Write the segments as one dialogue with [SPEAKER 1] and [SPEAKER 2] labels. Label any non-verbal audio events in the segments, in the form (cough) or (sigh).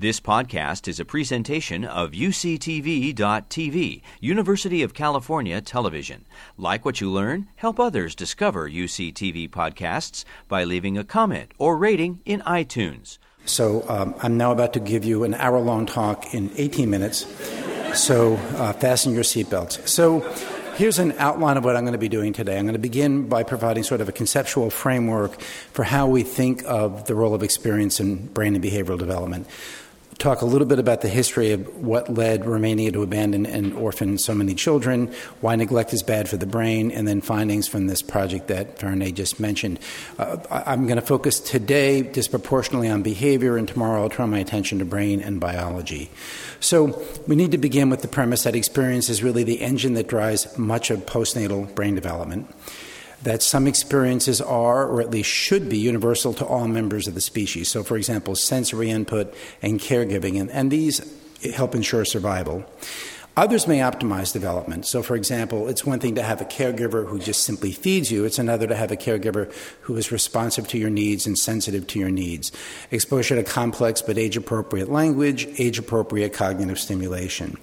[SPEAKER 1] This podcast is a presentation of UCTV.tv, University of California Television. Like what you learn? Help others discover UCTV podcasts by leaving a comment or rating in iTunes.
[SPEAKER 2] So um, I'm now about to give you an hour long talk in 18 minutes. So uh, fasten your seatbelts. So here's an outline of what I'm going to be doing today. I'm going to begin by providing sort of a conceptual framework for how we think of the role of experience in brain and behavioral development talk a little bit about the history of what led Romania to abandon and orphan so many children, why neglect is bad for the brain, and then findings from this project that Faraneh just mentioned. Uh, I'm going to focus today disproportionately on behavior, and tomorrow I'll turn my attention to brain and biology. So we need to begin with the premise that experience is really the engine that drives much of postnatal brain development that some experiences are, or at least should be, universal to all members of the species. So, for example, sensory input and caregiving, and, and these help ensure survival. Others may optimize development. So, for example, it's one thing to have a caregiver who just simply feeds you, it's another to have a caregiver who is responsive to your needs and sensitive to your needs. Exposure to complex but age appropriate language, age appropriate cognitive stimulation.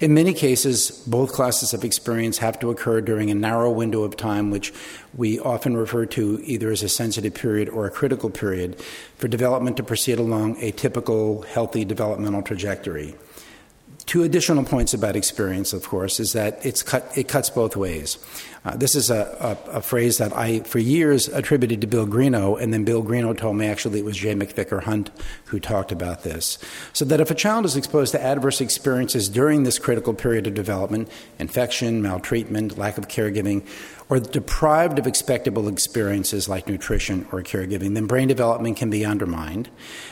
[SPEAKER 2] In many cases, both classes of experience have to occur during a narrow window of time, which we often refer to either as a sensitive period or a critical period, for development to proceed along a typical healthy developmental trajectory. Two additional points about experience, of course, is that it's cut, it cuts both ways. Uh, this is a, a, a, phrase that I, for years, attributed to Bill Greenough, and then Bill Greenough told me actually it was J. McVicker Hunt who talked about this. So that if a child is exposed to adverse experiences during this critical period of development infection, maltreatment, lack of caregiving or deprived of expectable experiences like nutrition or caregiving, then brain development can be undermined.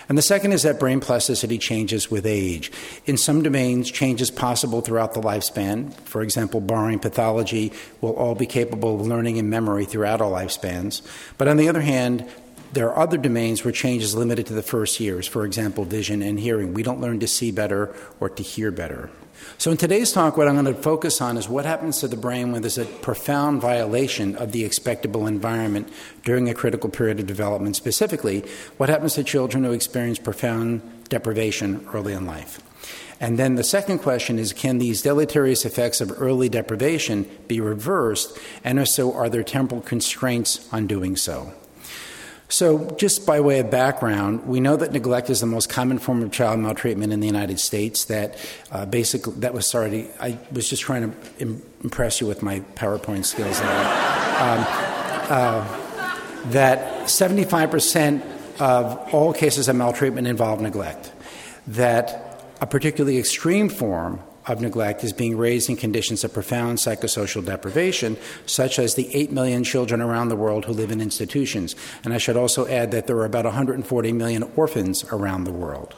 [SPEAKER 2] And the second is that brain plasticity changes with age. In some domains, change is possible throughout the lifespan. For example, borrowing pathology will all be capable of learning and memory throughout our lifespans. But on the other hand, there are other domains where change is limited to the first years, for example, vision and hearing. We don't learn to see better or to hear better. So, in today's talk, what I'm going to focus on is what happens to the brain when there's a profound violation of the expectable environment during a critical period of development. Specifically, what happens to children who experience profound deprivation early in life. And then the second question is can these deleterious effects of early deprivation be reversed? And if so, are there temporal constraints on doing so? So, just by way of background, we know that neglect is the most common form of child maltreatment in the United States. That uh, basically, that was sorry, I was just trying to Im- impress you with my PowerPoint skills. um, uh, that 75% of all cases of maltreatment involve neglect. That a particularly extreme form of neglect is being raised in conditions of profound psychosocial deprivation, such as the 8 million children around the world who live in institutions. And I should also add that there are about 140 million orphans around the world.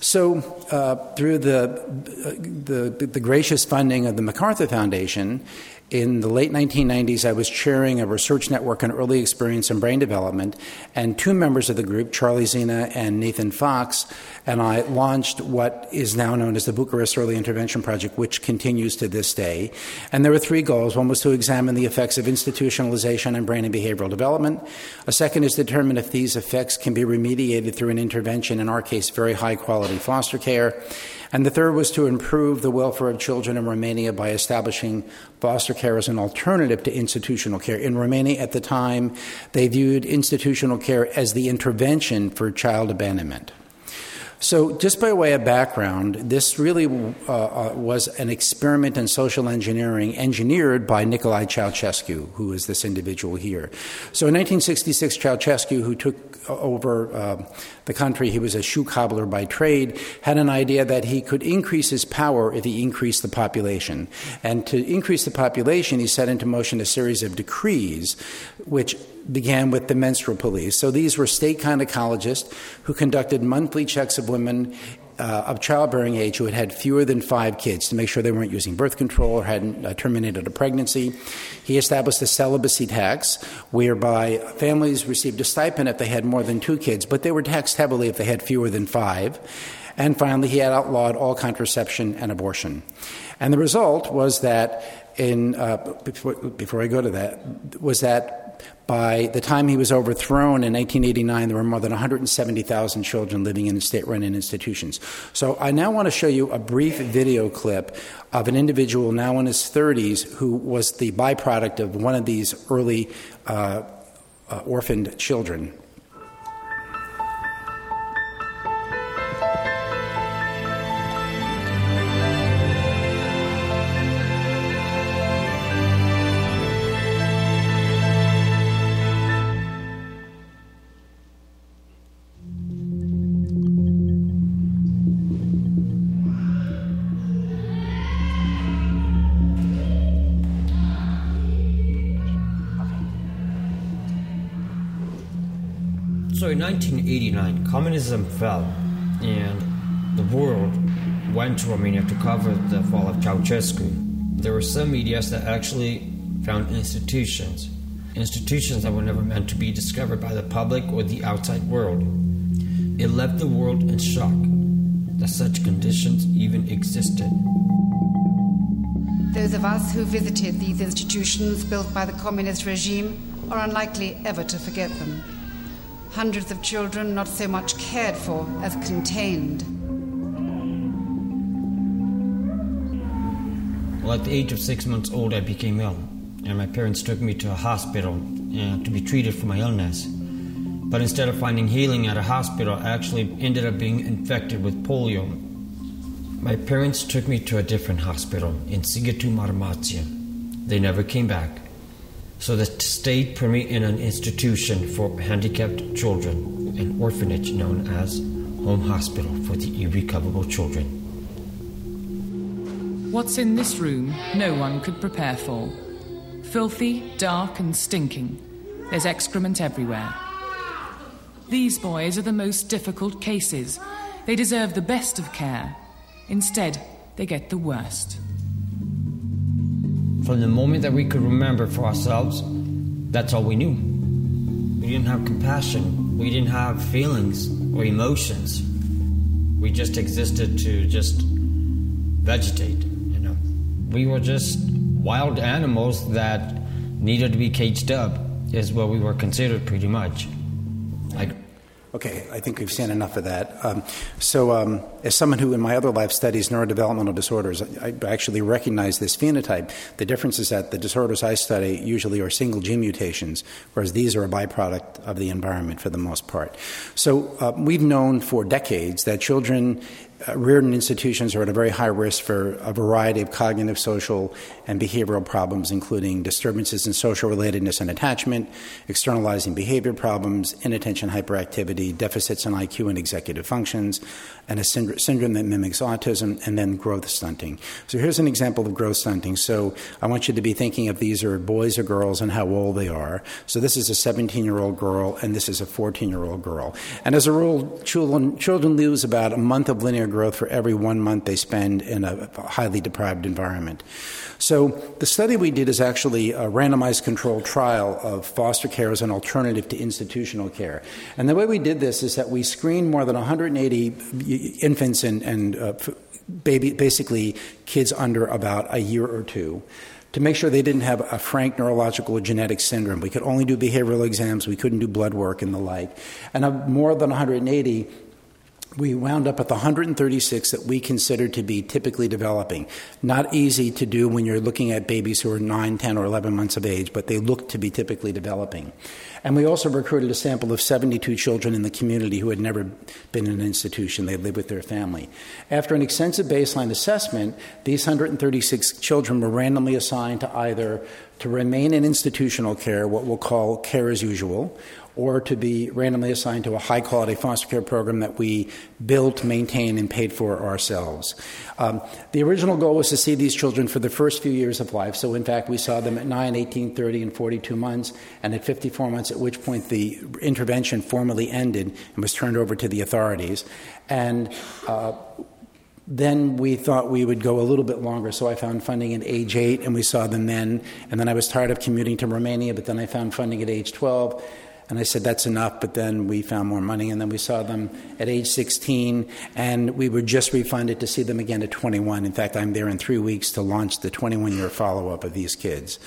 [SPEAKER 2] So, uh, through the, the, the, gracious funding of the MacArthur Foundation, in the late 1990s, I was chairing a research network on early experience and brain development, and two members of the group, Charlie Zeanah and Nathan Fox, and I launched what is now known as the Bucharest Early Intervention Project, which continues to this day. And there were three goals. One was to examine the effects of institutionalization on brain and behavioral development. A second is to determine if these effects can be remediated through an intervention, in our case, very high quality foster care. And the third was to improve the welfare of children in Romania by establishing foster care as an alternative to institutional care. In Romania at the time, they viewed institutional care as the intervention for child abandonment. So, just by way of background, this really uh, uh, was an experiment in social engineering engineered by Nicolae Ceausescu, who is this individual here. So, in 1966, Ceausescu, who took over uh, the country, he was a shoe cobbler by trade, had an idea that he could increase his power if he increased the population. And to increase the population, he set into motion a series of decrees which began with the menstrual police. So these were state gynecologists who conducted monthly checks of women uh, of childbearing age who had had fewer than five kids to make sure they weren't using birth control or hadn't uh, terminated a pregnancy. He established a celibacy tax whereby families received a stipend if they had more than two kids, but they were taxed heavily if they had fewer than five. And finally, he had outlawed all contraception and abortion. And the result was that in uh, before, before I go to that was that by the time he was overthrown in 1989, there were more than 170,000 children living in state run institutions. So I now want to show you a brief video clip of an individual now in his 30s who was the byproduct of one of these early uh, uh, orphaned children.
[SPEAKER 3] In 1989, communism fell, and the world went to Romania to cover the fall of Ceausescu. There were some medias that actually found institutions, institutions that were never meant to be discovered by the public or the outside world. It left the world in shock that such conditions even existed.
[SPEAKER 4] Those of us who visited these institutions built by the communist regime are unlikely ever to forget them hundreds of children not so much cared for as contained.
[SPEAKER 3] Well, at the age of six months old, I became ill, and my parents took me to a hospital uh, to be treated for my illness. But instead of finding healing at a hospital, I actually ended up being infected with polio. My parents took me to a different hospital in Sighetu Marmația. They never came back. So the state me in an institution for handicapped children, an orphanage known as Home Hospital for the Irrecoverable Children.
[SPEAKER 5] What's in this room, no one could prepare for. Filthy, dark, and stinking. There's excrement everywhere. These boys are the most difficult cases. They deserve the best of care. Instead, they get the worst.
[SPEAKER 3] From the moment that we could remember for ourselves, that's all we knew. We didn't have compassion. We didn't have feelings or emotions. We just existed to just vegetate, you know. We were just wild animals that needed to be caged up, is what we were considered pretty much.
[SPEAKER 2] Okay, I think we've seen enough of that. Um, so, um, as someone who in my other life studies neurodevelopmental disorders, I, I, actually recognize this phenotype. The difference is that the disorders I study usually are single gene mutations, whereas these are a byproduct of the environment for the most part. So, uh, we've known for decades that children uh, reared in institutions are at a very high risk for a variety of cognitive, social, and behavioral problems, including disturbances in social relatedness and attachment, externalizing behavior problems, inattention hyperactivity, deficits in IQ and executive functions, and a syndrome, syndrome that mimics autism, and then growth stunting. So here's an example of growth stunting. So I want you to be thinking if these are boys or girls and how old they are. So this is a 17 year old girl, and this is a 14 year old girl. And as a rule, children, children lose about a month of linear growth for every one month they spend in a highly deprived environment. So the study we did is actually a randomized controlled trial of foster care as an alternative to institutional care. And the way we did this is that we screened more than 180 infants and, and uh, baby, basically kids under about a year or two to make sure they didn't have a frank neurological or genetic syndrome. We could only do behavioral exams, we couldn't do blood work and the like. And of more than 180, we wound up with 136 that we considered to be typically developing. Not easy to do when you're looking at babies who are 9, 10, or 11 months of age, but they look to be typically developing. And we also recruited a sample of 72 children in the community who had never been in an institution. They lived with their family. After an extensive baseline assessment, these 136 children were randomly assigned to either to remain in institutional care, what we'll call care as usual, or to be randomly assigned to a high quality foster care program that we built, maintain, and paid for ourselves. Um, the original goal was to see these children for the first few years of life. So, in fact, we saw them at 9, 18, 30, and 42 months, and at 54 months, at which point the intervention formally ended and was turned over to the authorities. And uh, then we thought we would go a little bit longer, so I found funding at age 8, and we saw them then. And then I was tired of commuting to Romania, but then I found funding at age 12 And I said, that's enough. But then we found more money, and then we saw them at age 16, and we were just refunded to see them again at 21. In fact, I'm there in three weeks to launch the 21 year follow up of these kids.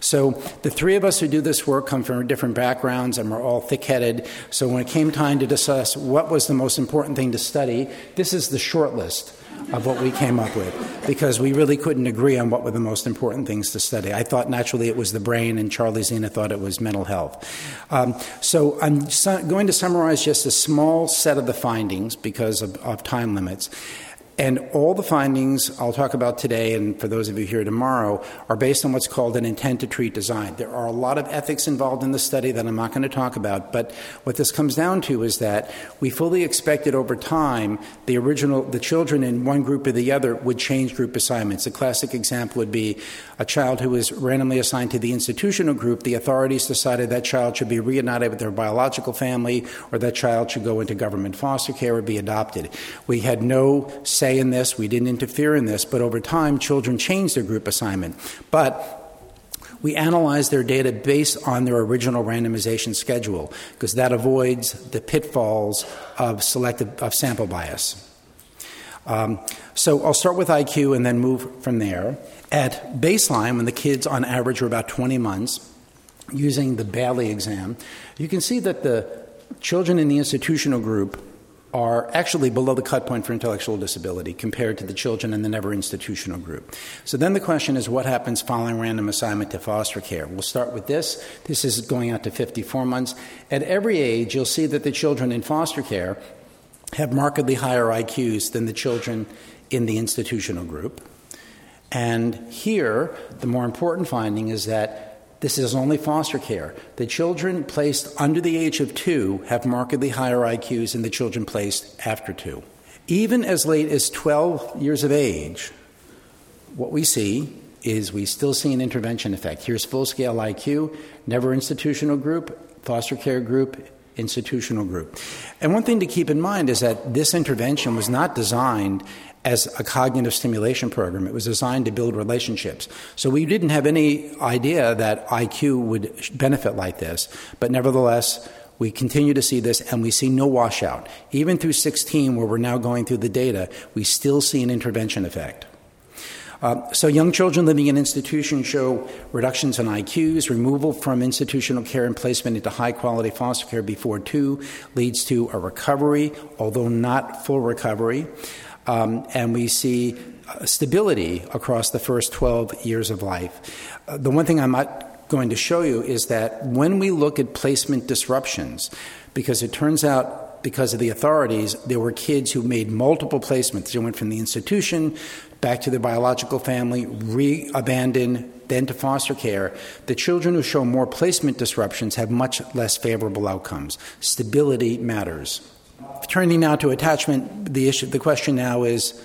[SPEAKER 2] So the three of us who do this work come from different backgrounds, and we're all thick headed. So when it came time to discuss what was the most important thing to study, this is the short list of what we came up with because we really couldn't agree on what were the most important things to study. I thought naturally it was the brain, and Charlie Zeanah thought it was mental health. Um, so I'm su- going to summarize just a small set of the findings because of, of time limits. And all the findings I'll talk about today, and for those of you here tomorrow, are based on what's called an intent to treat design. There are a lot of ethics involved in the study that I'm not going to talk about, but what this comes down to is that we fully expected over time the original, the children in one group or the other would change group assignments. A classic example would be a child who was randomly assigned to the institutional group. The authorities decided that child should be reunited with their biological family, or that child should go into government foster care or be adopted. We had no say in this, we didn't interfere in this, but over time, children changed their group assignment. But we analyze their data based on their original randomization schedule because that avoids the pitfalls of selective of sample bias. Um, so I'll start with IQ and then move from there. At baseline, when the kids on average were about 20 months, using the Bayley exam, you can see that the children in the institutional group are actually below the cut point for intellectual disability compared to the children in the never institutional group. So then the question is what happens following random assignment to foster care? We'll start with this. This is going out to 54 months. At every age, you'll see that the children in foster care have markedly higher IQs than the children in the institutional group. And here, the more important finding is that this is only foster care. The children placed under the age of two have markedly higher IQs than the children placed after two. Even as late as 12 years of age, what we see is we still see an intervention effect. Here's full scale IQ, never institutional group, foster care group, institutional group. And one thing to keep in mind is that this intervention was not designed as a cognitive stimulation program. It was designed to build relationships. So we didn't have any idea that IQ would benefit like this, but nevertheless, we continue to see this and we see no washout. Even through 16, where we're now going through the data, we still see an intervention effect. Uh, so, young children living in institutions show reductions in IQs. Removal from institutional care and placement into high quality foster care before two leads to a recovery, although not full recovery um, and we see uh, stability across the first 12 years of life. Uh, the one thing I'm not going to show you is that when we look at placement disruptions, because it turns out because of the authorities, there were kids who made multiple placements. They went from the institution back to their biological family, re abandoned, then to foster care. The children who show more placement disruptions have much less favorable outcomes. Stability matters. Turning now to attachment, the issue, the question now is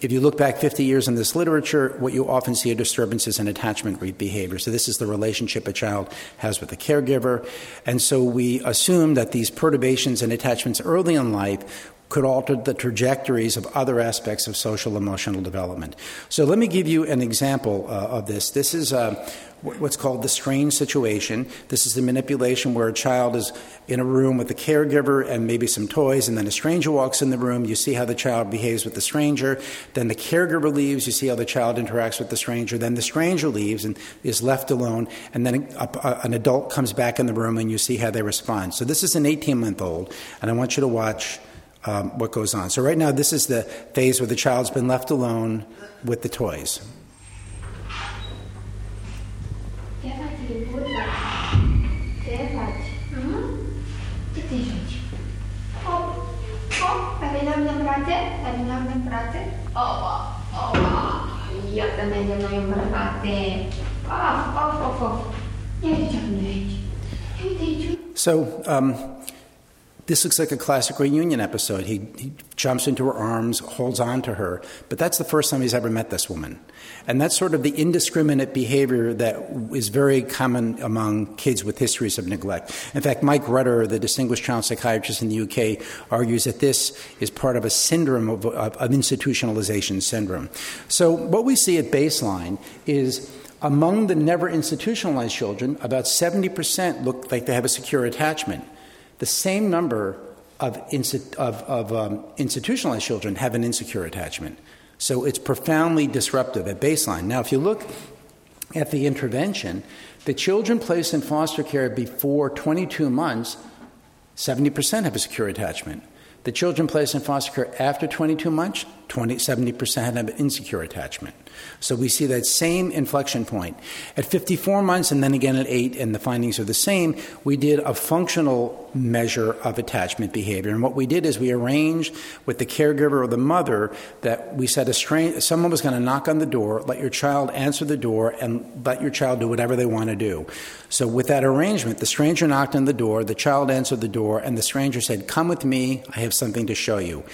[SPEAKER 2] if you look back 50 years in this literature, what you often see are disturbances in attachment behavior. So, this is the relationship a child has with a caregiver. And so, we assume that these perturbations and attachments early in life could alter the trajectories of other aspects of social emotional development. So, let me give you an example uh, of this. This is uh, what's called the strange situation. This is the manipulation where a child is in a room with a caregiver and maybe some toys, and then a stranger walks in the room. You see how the child behaves with the stranger. Then the caregiver leaves. You see how the child interacts with the stranger. Then the stranger leaves and is left alone. And then a, a, an adult comes back in the room, and you see how they respond. So this is an 18 month old, and I want you to watch. Um, what goes on. So, right now, this is the phase where the child's been left alone with the toys. So, um, this looks like a classic reunion episode. He, he, jumps into her arms, holds on to her, but that's the first time he's ever met this woman. And that's sort of the indiscriminate behavior that is very common among kids with histories of neglect. In fact, Mike Rutter, the distinguished child psychiatrist in the UK, argues that this is part of a syndrome of, of, of institutionalization syndrome. So, what we see at baseline is Among the never institutionalized children, about 70% look like they have a secure attachment. The same number of, of, of um, institutionalized children have an insecure attachment. So it's profoundly disruptive at baseline. Now, if you look at the intervention, the children placed in foster care before 22 months, 70% have a secure attachment. The children placed in foster care after 22 months, 20, 70% have insecure attachment. So we see that same inflection point. At 54 months and then again at 8, and the findings are the same, we did a functional measure of attachment behavior. And what we did is we arranged with the caregiver or the mother that we said a strain, someone was going to knock on the door, let your child answer the door, and let your child do whatever they want to do. So with that arrangement, the stranger knocked on the door, the child answered the door, and the stranger said, Come with me, I have something to show you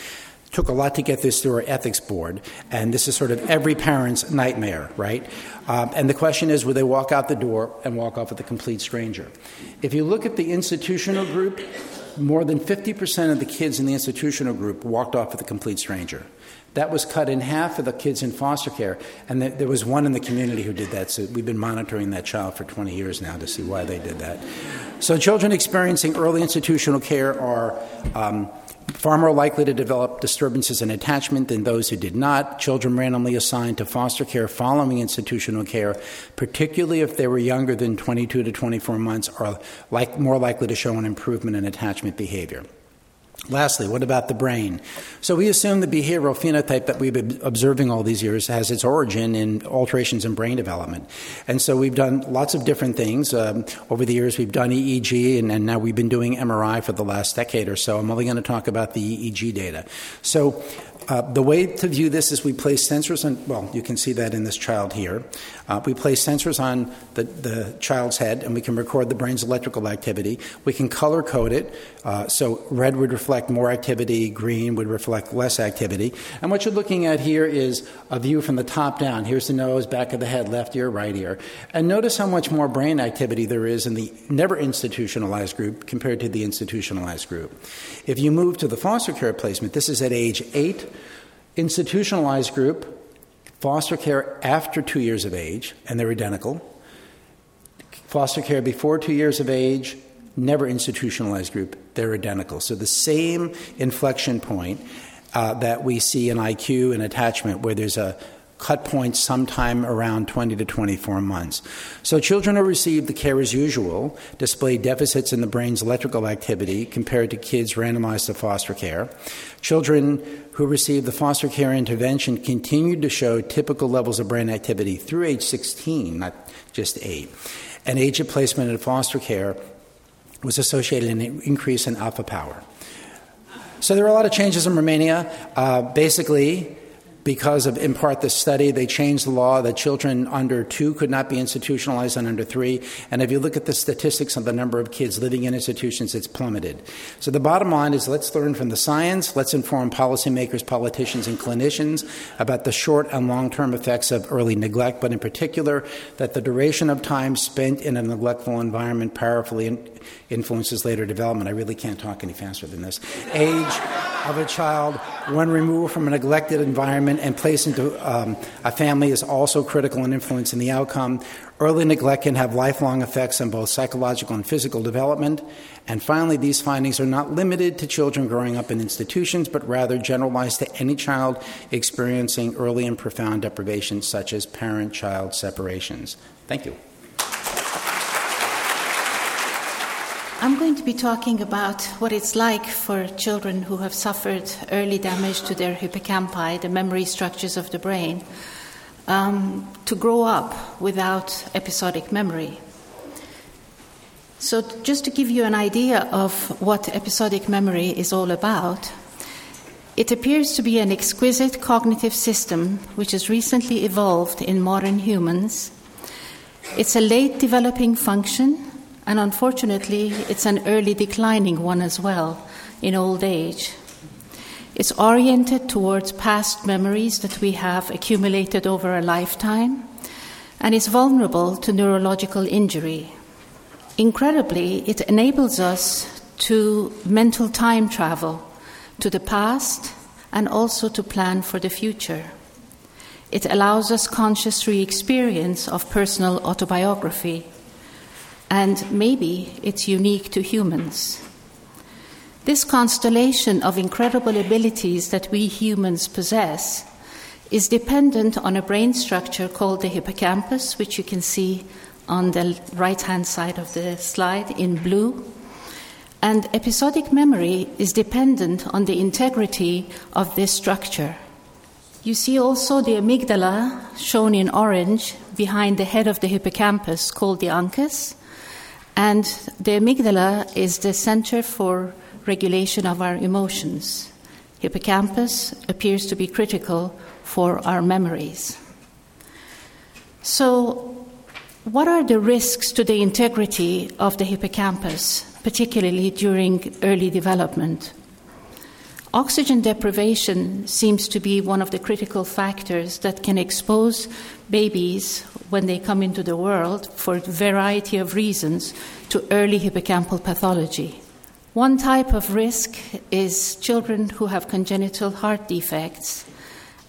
[SPEAKER 2] took a lot to get this through our ethics board, and this is sort of every parent's nightmare, right? Um, and the question is, will they walk out the door and walk off with a complete stranger? If you look at the institutional group, more than 50% of the kids in the institutional group walked off with a complete stranger. That was cut in half for the kids in foster care, and there was one in the community who did that. So we've been monitoring that child for 20 years now to see why they did that. So children experiencing early institutional care are. Um, far more likely to develop disturbances in attachment than those who did not. Children randomly assigned to foster care following institutional care, particularly if they were younger than 22 to 24 months, are like, more likely to show an improvement in attachment behavior. Lastly, what about the brain? So we assume the behavioral phenotype that we've been observing all these years has its origin in alterations in brain development. And so we've done lots of different things. Um, over the years, we've done EEG, and, and, now we've been doing MRI for the last decade or so. I'm only going to talk about the EEG data. So uh, the way to view this is we place sensors on, well, you can see that in this child here. Uh, we place sensors on the, the child's head and we can record the brain's electrical activity. We can color code it. Uh, so red would reflect more activity, green would reflect less activity. And what you're looking at here is a view from the top down. Here's the nose, back of the head, left ear, right ear. And notice how much more brain activity there is in the never institutionalized group compared to the institutionalized group. If you move to the foster care placement, this is at age eight institutionalized group, foster care after two years of age, and they're identical. Foster care before two years of age, never institutionalized group, they're identical. So the same inflection point uh, that we see in IQ and attachment, where there's a cut point sometime around 20 to 24 months. So children who receive the care as usual display deficits in the brain's electrical activity compared to kids randomized to foster care. Children who receive the foster care intervention continued to show typical levels of brain activity through age 16, not just 8. And age of placement in foster care was associated an increase in alpha power. So there were a lot of changes in Romania. Uh, basically, because of, in part, this study, they changed the law that children under two could not be institutionalized and under three. And if you look at the statistics of the number of kids living in institutions, it's plummeted. So the bottom line is let's learn from the science, let's inform policymakers, politicians, and clinicians about the short and long term effects of early neglect, but in particular, that the duration of time spent in a neglectful environment powerfully influences later development. I really can't talk any faster than this. Age of a child when removed from a neglected environment and placed into um, a family is also critical in influencing the outcome. Early neglect can have lifelong effects on both psychological and physical development. And finally, these findings are not limited to children growing up in institutions, but rather generalized to any child experiencing early and profound deprivation, such as parent child separations. Thank you.
[SPEAKER 6] I'm going to be talking about what it's like for children who have suffered early damage to their hippocampi, the memory structures of the brain, um, to grow up without episodic memory. So, just to give you an idea of what episodic memory is all about, it appears to be an exquisite cognitive system which has recently evolved in modern humans. It's a late developing function and unfortunately, it's an early declining one as well in old age. It's oriented towards past memories that we have accumulated over a lifetime, and is vulnerable to neurological injury. Incredibly, it enables us to mental time travel to the past and also to plan for the future. It allows us conscious re experience of personal autobiography. And maybe it's unique to humans. This constellation of incredible abilities that we humans possess is dependent on a brain structure called the hippocampus, which you can see on the right hand side of the slide in blue. And episodic memory is dependent on the integrity of this structure. You see also the amygdala, shown in orange, behind the head of the hippocampus, called the uncus. And the amygdala is the center for regulation of our emotions. Hippocampus appears to be critical for our memories. So, what are the risks to the integrity of the hippocampus, particularly during early development? Oxygen deprivation seems to be one of the critical factors that can expose babies when they come into the world for a variety of reasons to early hippocampal pathology. One type of risk is children who have congenital heart defects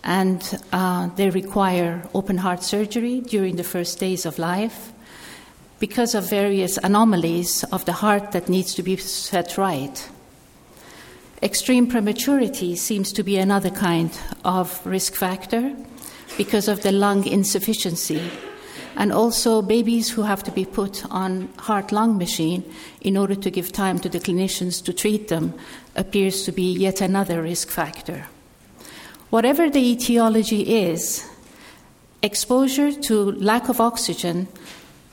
[SPEAKER 6] and uh, they require open heart surgery during the first days of life because of various anomalies of the heart that needs to be set right. Extreme prematurity seems to be another kind of risk factor because of the lung insufficiency and also babies who have to be put on heart lung machine in order to give time to the clinicians to treat them appears to be yet another risk factor. Whatever the etiology is, exposure to lack of oxygen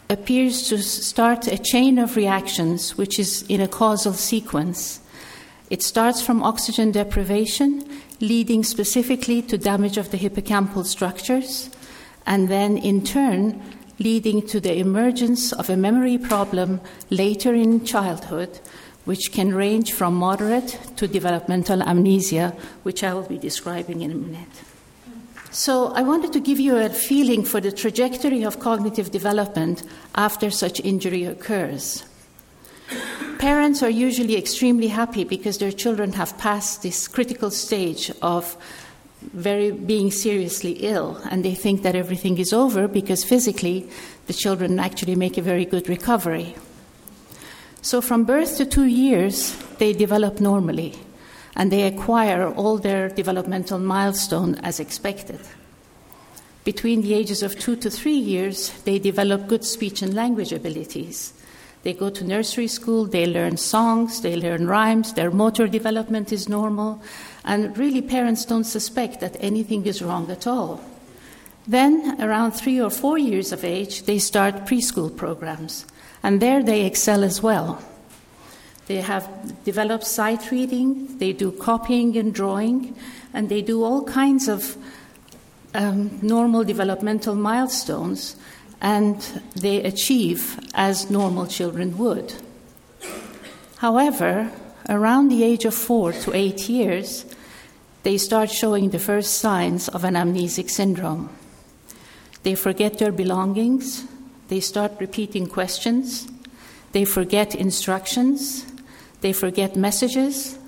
[SPEAKER 6] appears to start a chain of reactions which is in a causal sequence. It starts from oxygen deprivation, leading specifically to damage of the hippocampal structures, and then in turn leading to the emergence of a memory problem later in childhood, which can range from moderate to developmental amnesia, which I will be describing in a minute. So, I wanted to give you a feeling for the trajectory of cognitive development after such injury occurs. Parents are usually extremely happy because their children have passed this critical stage of very being seriously ill and they think that everything is over because physically the children actually make a very good recovery. So from birth to 2 years they develop normally and they acquire all their developmental milestones as expected. Between the ages of 2 to 3 years they develop good speech and language abilities. They go to nursery school, they learn songs, they learn rhymes, their motor development is normal, and really, parents don't suspect that anything is wrong at all. Then, around three or four years of age, they start preschool programs, and there they excel as well. They have developed sight reading, they do copying and drawing, and they do all kinds of um, normal developmental milestones, and they achieve as normal children would. However, around the age of four to eight years, they start showing the first signs of an amnesic syndrome. They forget their belongings, they start repeating questions, they forget instructions, they forget messages,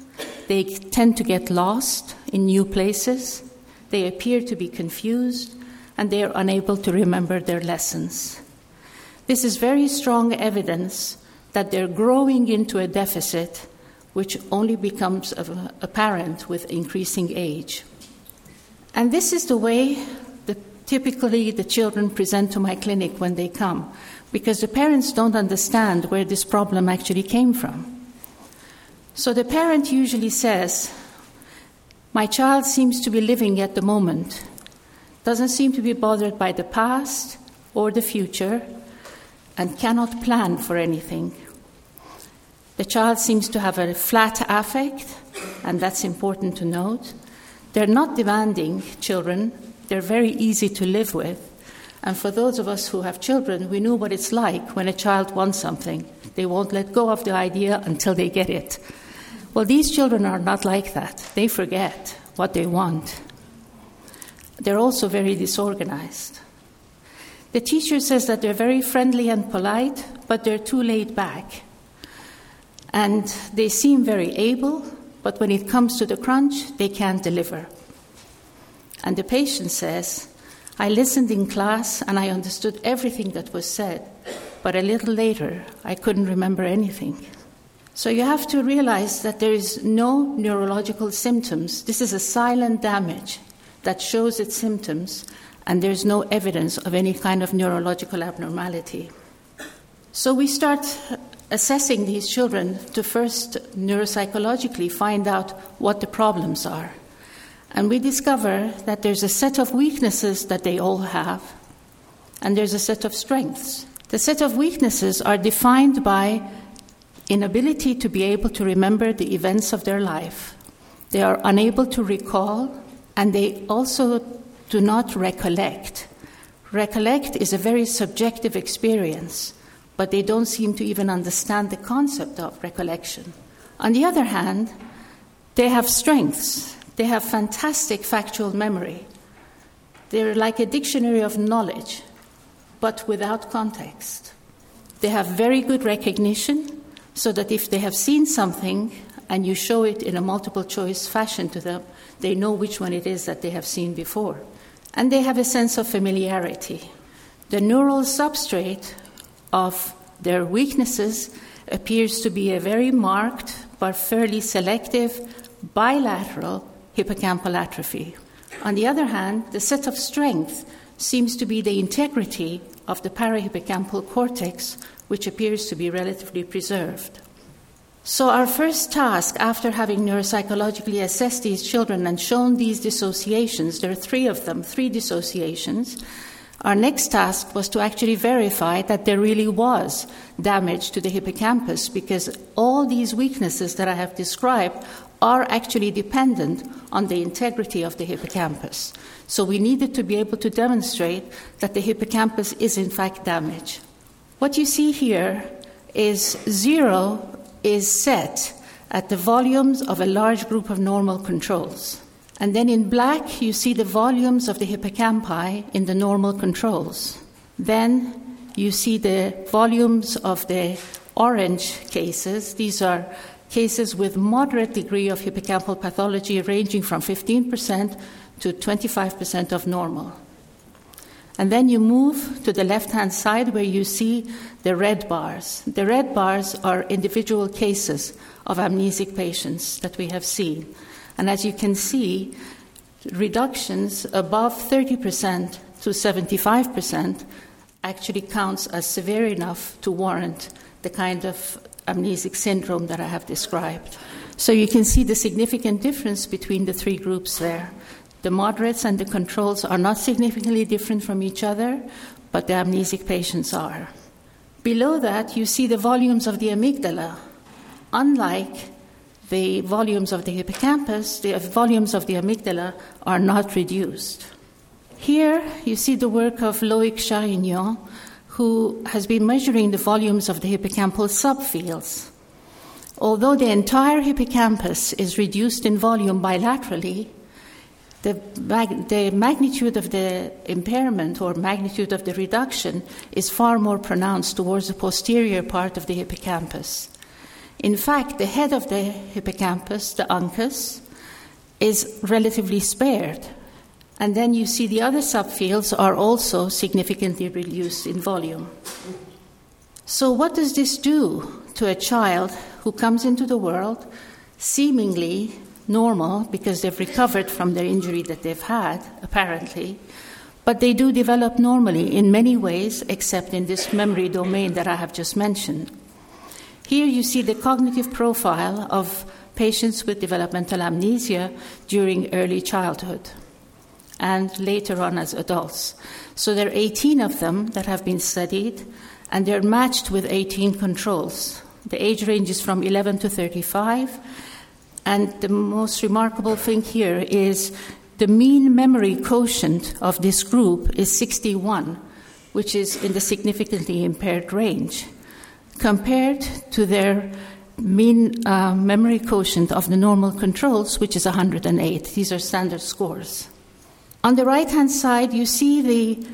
[SPEAKER 6] they tend to get lost in new places, they appear to be confused, and they are unable to remember their lessons. This is very strong evidence that they're growing into a deficit which only becomes apparent with increasing age. And this is the way that typically the children present to my clinic when they come, because the parents don't understand where this problem actually came from. So the parent usually says, My child seems to be living at the moment, doesn't seem to be bothered by the past or the future, and cannot plan for anything. The child seems to have a flat affect, and that's important to note. They're not demanding children, they're very easy to live with. And for those of us who have children, we know what it's like when a child wants something. They won't let go of the idea until they get it. Well, these children are not like that. They forget what they want. They're also very disorganized. The teacher says that they're very friendly and polite, but they're too laid back. And they seem very able, but when it comes to the crunch, they can't deliver. And the patient says, I listened in class and I understood everything that was said, but a little later I couldn't remember anything. So you have to realize that there is no neurological symptoms. This is a silent damage that shows its symptoms, and there's no evidence of any kind of neurological abnormality. So we start assessing these children to first neuropsychologically find out what the problems are. And we discover that there's a set of weaknesses that they all have, and there's a set of strengths. The set of weaknesses are defined by inability to be able to remember the events of their life. They are unable to recall, and they also do not recollect. Recollect is a very subjective experience, but they don't seem to even understand the concept of recollection. On the other hand, they have strengths. They have fantastic factual memory. They're like a dictionary of knowledge, but without context. They have very good recognition, so that if they have seen something and you show it in a multiple choice fashion to them, they know which one it is that they have seen before. And they have a sense of familiarity. The neural substrate of their weaknesses appears to be a very marked but fairly selective bilateral hippocampal atrophy. On the other hand, the set of strength seems to be the integrity of the parahippocampal cortex, which appears to be relatively preserved. So, our first task after having neuropsychologically assessed these children and shown these dissociations, there are three of them, three dissociations, our next task was to actually verify that there really was damage to the hippocampus because all these weaknesses that I have described are actually dependent on the integrity of the hippocampus. So we needed to be able to demonstrate that the hippocampus is in fact damaged. What you see here is zero is set at the volumes of a large group of normal controls. And then in black, you see the volumes of the hippocampi in the normal controls. Then you see the volumes of the orange cases. These are cases with moderate degree of hippocampal pathology ranging from 15% to 25% of normal. And then you move to the left hand side where you see the red bars. The red bars are individual cases of amnesic patients that we have seen. And as you can see, reductions above 30% to 75% actually counts as severe enough to warrant the kind of amnesic syndrome that I have described. So you can see the significant difference between the three groups there. The moderates and the controls are not significantly different from each other, but the amnesic patients are. Below that, you see the volumes of the amygdala. Unlike the volumes of the hippocampus, the volumes of the amygdala are not reduced. Here, you see the work of Loic Chareyron, who has been measuring the volumes of the hippocampal subfields. Although the entire hippocampus is reduced in volume bilaterally, the, mag- the magnitude of the impairment or magnitude of the reduction is far more pronounced towards the posterior part of the hippocampus. In fact, the head of the hippocampus, the uncus, is relatively spared. And then you see the other subfields are also significantly reduced in volume. So, what does this do to a child who comes into the world seemingly normal because they've recovered from their injury that they've had, apparently. But they do develop normally in many ways, except in this memory domain that I have just mentioned. Here you see the cognitive profile of patients with developmental amnesia during early childhood and later on as adults. So there are 18 of them that have been studied, and they're matched with 18 controls. The age range is from 11 to 35 and the most remarkable thing here is the mean memory quotient of this group is 61, which is in the significantly impaired range, compared to their mean uh, memory quotient of the normal controls, which is 108. These are standard scores. On the right hand side, you see the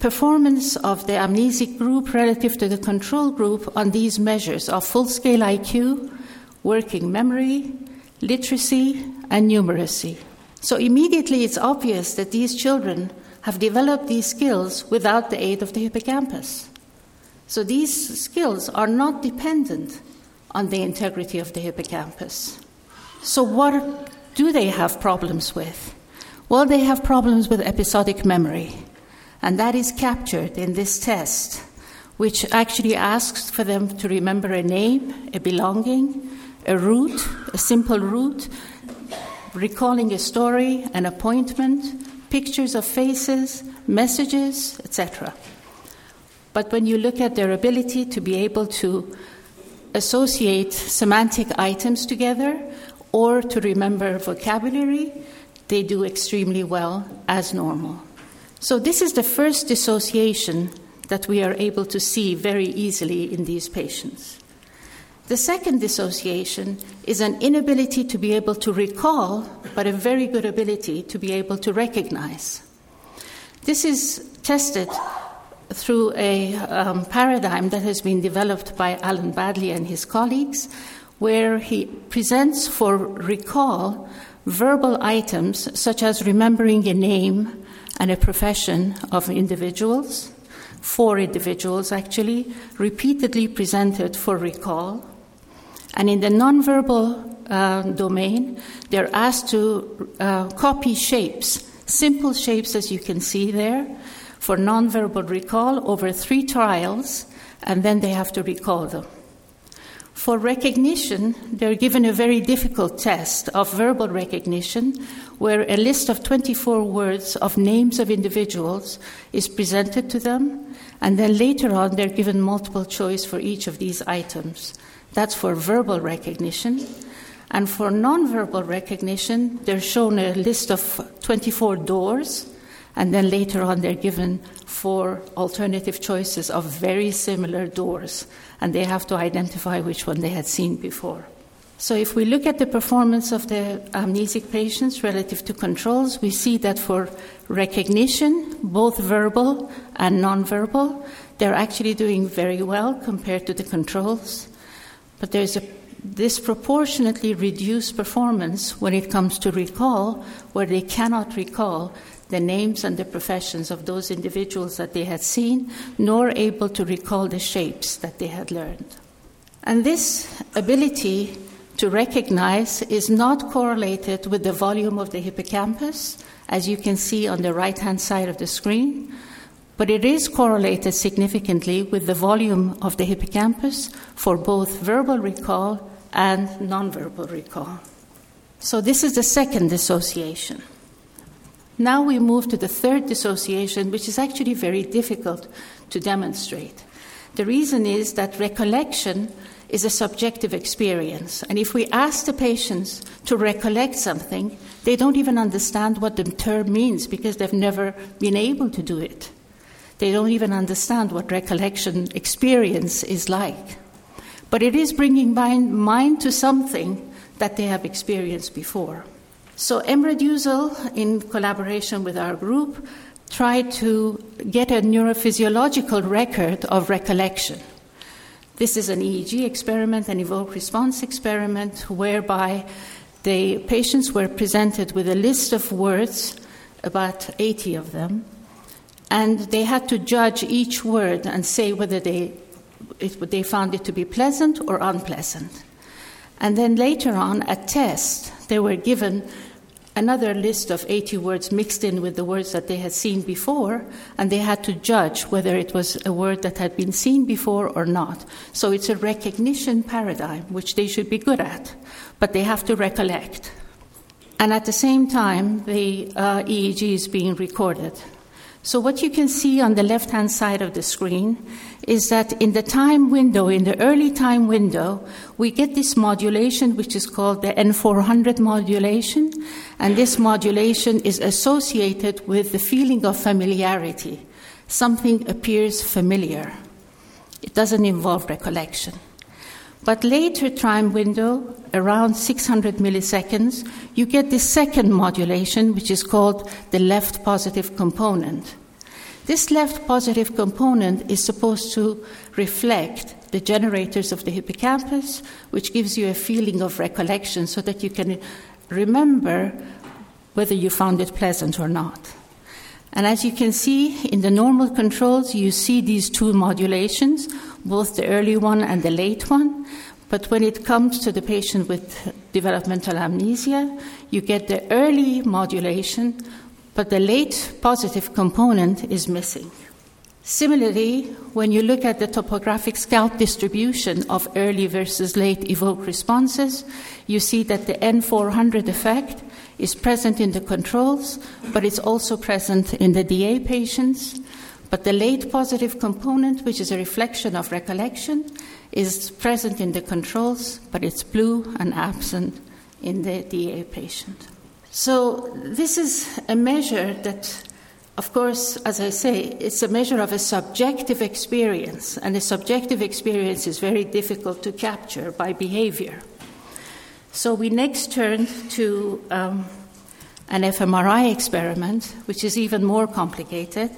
[SPEAKER 6] performance of the amnesic group relative to the control group on these measures of full scale IQ, working memory, literacy, and numeracy. So immediately it's obvious that these children have developed these skills without the aid of the hippocampus. So these skills are not dependent on the integrity of the hippocampus. So, what do they have problems with? Well, they have problems with episodic memory, and that is captured in this test, which actually asks for them to remember a name, a belonging, a route, a simple route, recalling a story, an appointment, pictures of faces, messages, etc. But when you look at their ability to be able to associate semantic items together or to remember vocabulary, they do extremely well as normal. So, this is the first dissociation that we are able to see very easily in these patients. The second dissociation is an inability to be able to recall, but a very good ability to be able to recognize. This is tested through a um, paradigm that has been developed by Alan Baddeley and his colleagues, where he presents for recall verbal items such as remembering a name and a profession of individuals, four individuals actually, repeatedly presented for recall. And in the nonverbal uh, domain, they're asked to uh, copy shapes, simple shapes as you can see there, for nonverbal recall over three trials, and then they have to recall them. For recognition, they're given a very difficult test of verbal recognition, where a list of 24 words of names of individuals is presented to them, and then later on, they're given multiple choice for each of these items. That's for verbal recognition. And for nonverbal recognition, they're shown a list of 24 doors, and then later on, they're given four alternative choices of very similar doors, and they have to identify which one they had seen before. So, if we look at the performance of the amnesic patients relative to controls, we see that for recognition, both verbal and nonverbal, they're actually doing very well compared to the controls. But there's a disproportionately reduced performance when it comes to recall, where they cannot recall the names and the professions of those individuals that they had seen, nor able to recall the shapes that they had learned. And this ability to recognize is not correlated with the volume of the hippocampus, as you can see on the right hand side of the screen, but it is correlated significantly with the volume of the hippocampus for both verbal recall and nonverbal recall. So, this is the second dissociation. Now we move to the third dissociation, which is actually very difficult to demonstrate. The reason is that recollection is a subjective experience. And if we ask the patients to recollect something, they don't even understand what the term means because they've never been able to do it. They don't even understand what recollection experience is like. But it is bringing mind, mind to something that they have experienced before. So Emre Duzel, in collaboration with our group, tried to get a neurophysiological record of recollection. This is an EEG experiment, an evoke response experiment, whereby the patients were presented with a list of words, about 80 of them, and they had to judge each word and say whether they, it, they found it to be pleasant or unpleasant. And then later on, at test, they were given another list of 80 words mixed in with the words that they had seen before, and they had to judge whether it was a word that had been seen before or not. So it's a recognition paradigm, which they should be good at, but they have to recollect. And at the same time, the uh, EEG is being recorded. So, what you can see on the left hand side of the screen is that in the time window, in the early time window, we get this modulation which is called the N400 modulation, and this modulation is associated with the feeling of familiarity. Something appears familiar, it doesn't involve recollection. But later time window, around 600 milliseconds, you get the second modulation, which is called the left positive component. This left positive component is supposed to reflect the generators of the hippocampus, which gives you a feeling of recollection so that you can remember whether you found it pleasant or not. And as you can see in the normal controls, you see these two modulations, both the early one and the late one. But when it comes to the patient with developmental amnesia, you get the early modulation, but the late positive component is missing. Similarly, when you look at the topographic scalp distribution of early versus late evoked responses, you see that the N400 effect is present in the controls, but it's also present in the DA patients. But the late positive component, which is a reflection of recollection, is present in the controls, but it's blue and absent in the DA patient. So, this is a measure that, of course, as I say, it's a measure of a subjective experience, and a subjective experience is very difficult to capture by behavior. So, we next turn to um, an fMRI experiment, which is even more complicated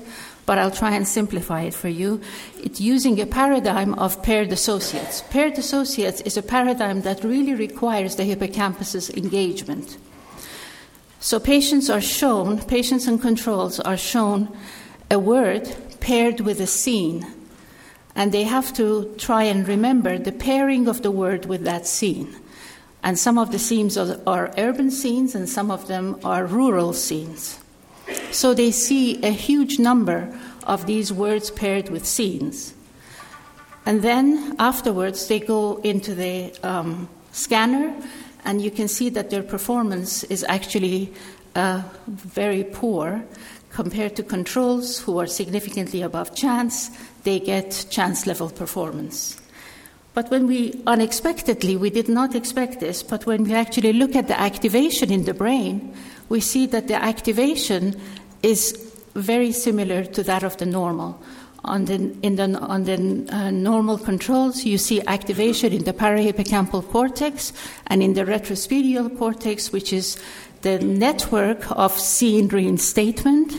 [SPEAKER 6] but I'll try and simplify it for you. It's using a paradigm of paired associates. Paired associates is a paradigm that really requires the hippocampus's engagement. So patients are shown, patients and controls are shown a word paired with a scene. And they have to try and remember the pairing of the word with that scene. And some of the scenes are, are urban scenes and some of them are rural scenes. So they see a huge number of these words paired with scenes. And then afterwards, they go into the um, scanner, and you can see that their performance is actually uh, very poor compared to controls who are significantly above chance. They get chance level performance. But when we unexpectedly, we did not expect this, but when we actually look at the activation in the brain, we see that the activation is very similar to that of the normal. On the, in the, on the uh, normal controls, you see activation in the parahippocampal cortex and in the retrosplenial cortex, which is the network of scene reinstatement.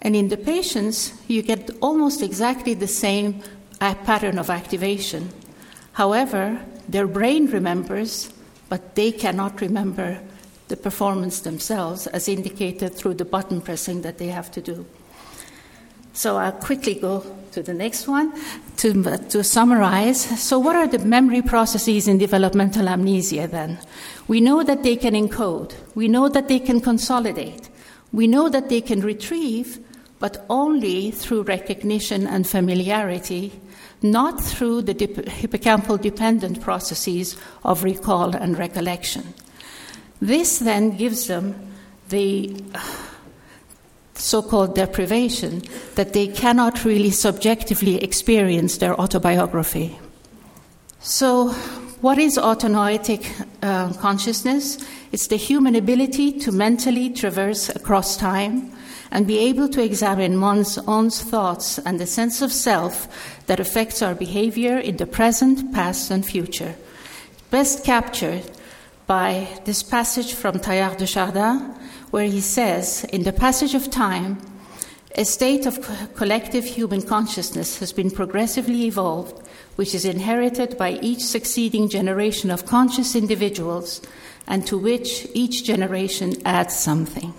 [SPEAKER 6] And in the patients, you get almost exactly the same uh, pattern of activation. However, their brain remembers, but they cannot remember the performance themselves, as indicated through the button pressing that they have to do. So I'll quickly go to the next one to, to summarize. So, what are the memory processes in developmental amnesia then? We know that they can encode, we know that they can consolidate, we know that they can retrieve, but only through recognition and familiarity, not through the hippocampal dependent processes of recall and recollection. This then gives them the so called deprivation that they cannot really subjectively experience their autobiography. So, what is autonoetic uh, consciousness? It's the human ability to mentally traverse across time and be able to examine one's own thoughts and the sense of self that affects our behavior in the present, past, and future. Best captured by this passage from Teilhard de Chardin, where he says, In the passage of time, a state of collective human consciousness has been progressively evolved, which is inherited by each succeeding generation of conscious individuals, and to which each generation adds something.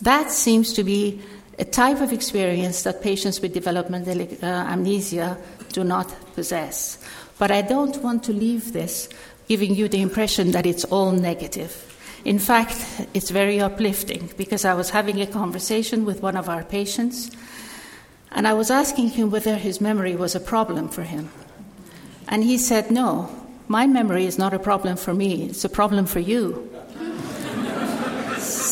[SPEAKER 6] That seems to be a type of experience that patients with developmental uh, amnesia do not possess. But I don't want to leave this giving you the impression that it's all negative. In fact, it's very uplifting because I was having a conversation with one of our patients and I was asking him whether his memory was a problem for him. And he said, No, my memory is not a problem for me, it's a problem for you.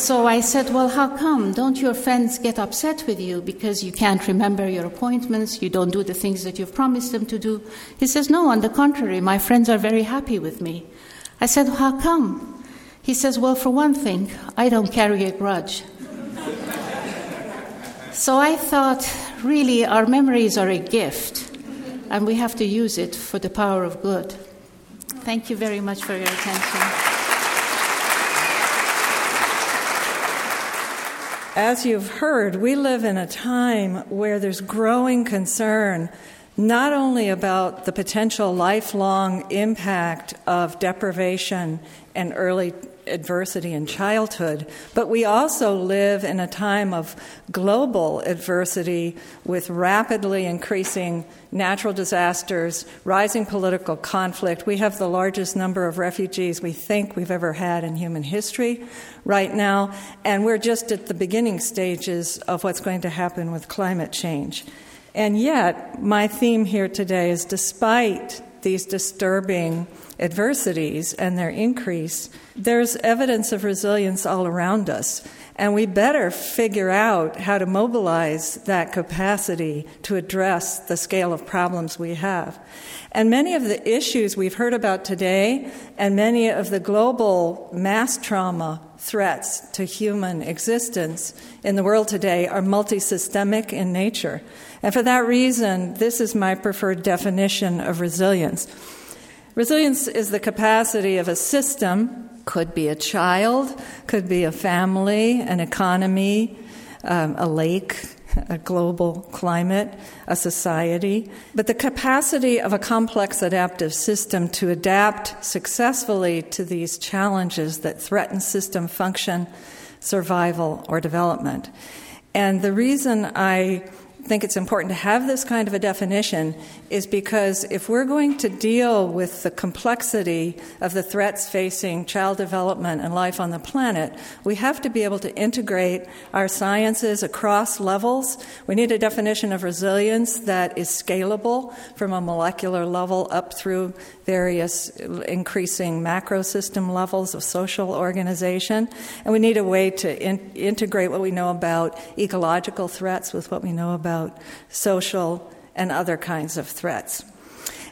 [SPEAKER 6] So I said, Well, how come? Don't your friends get upset with you because you can't remember your appointments, you don't do the things that you've promised them to do? He says, No, on the contrary, my friends are very happy with me. I said, How come? He says, Well, for one thing, I don't carry a grudge. (laughs) so I thought, really, our memories are a gift, and we have to use it for the power of good. Thank you very much for your attention.
[SPEAKER 7] As you've heard, we live in a time where there's growing concern not only about the potential lifelong impact of deprivation and early adversity in childhood, but we also live in a time of global adversity with rapidly increasing natural disasters, rising political conflict. We have the largest number of refugees we think we've ever had in human history right now, and we're just at the beginning stages of what's going to happen with climate change. And yet, my theme here today is despite these disturbing adversities and their increase, there's evidence of resilience all around us. And we better figure out how to mobilize that capacity to address the scale of problems we have. And many of the issues we've heard about today, and many of the global mass trauma threats to human existence in the world today, are multisystemic in nature. And for that reason, this is my preferred definition of resilience. Resilience is the capacity of a system, could be a child, could be a family, an economy, um, a lake, a global climate, a society, but the capacity of a complex adaptive system to adapt successfully to these challenges that threaten system function, survival, or development. And the reason I think it's important to have this kind of a definition is because if we're going to deal with the complexity of the threats facing child development and life on the planet, we have to be able to integrate our sciences across levels. We need a definition of resilience that is scalable from a molecular level up through various increasing macro system levels of social organization. And we need a way to in- integrate what we know about ecological threats with what we know about about social and other kinds of threats.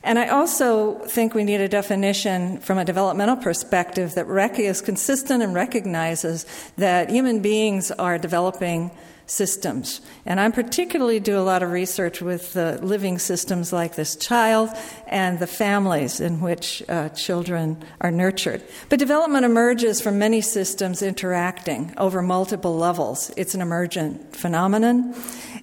[SPEAKER 7] And I also think we need a definition from a developmental perspective that rec- is consistent and recognizes that human beings are developing systems. And I particularly do a lot of research with the living systems like this child and the families in which uh, children are nurtured. But development emerges from many systems interacting over multiple levels. It's an emergent phenomenon.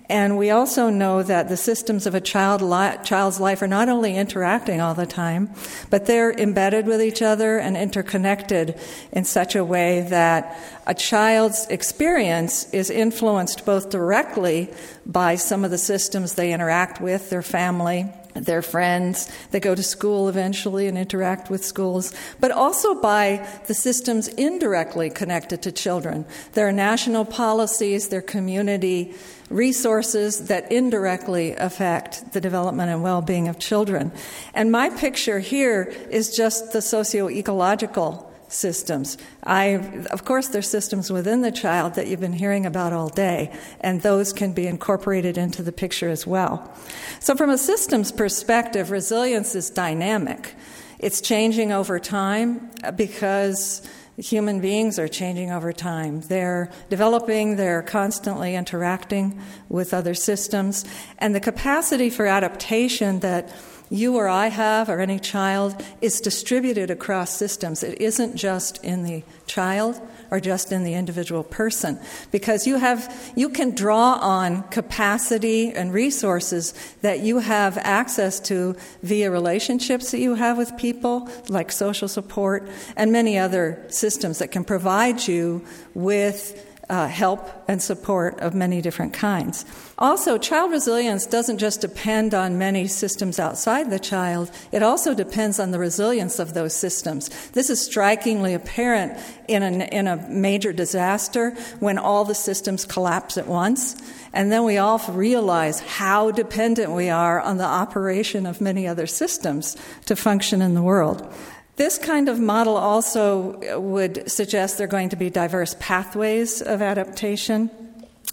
[SPEAKER 7] And we also know that the systems of a child li- child's life are not only interacting all the time, but they're embedded with each other and interconnected in such a way that a child's experience is influenced both directly by some of the systems they interact with, their family, their friends. They go to school eventually and interact with schools, but also by the systems indirectly connected to children. There are national policies, there are community resources that indirectly affect the development and well being of children. And my picture here is just the socio ecological systems. I, of course, there's systems within the child that you've been hearing about all day, and those can be incorporated into the picture as well. So, from a systems perspective, resilience is dynamic. It's changing over time because human beings are changing over time. They're developing, they're constantly interacting with other systems, and the capacity for adaptation that you or I have, or any child, is distributed across systems. It isn't just in the child or just in the individual person because you have you can draw on capacity and resources that you have access to via relationships that you have with people like social support and many other systems that can provide you with uh, help and support of many different kinds. Also, child resilience doesn't just depend on many systems outside the child, it also depends on the resilience of those systems. This is strikingly apparent in a, in a major disaster when all the systems collapse at once. And then we all realize how dependent we are on the operation of many other systems to function in the world. This kind of model also would suggest there are going to be diverse pathways of adaptation.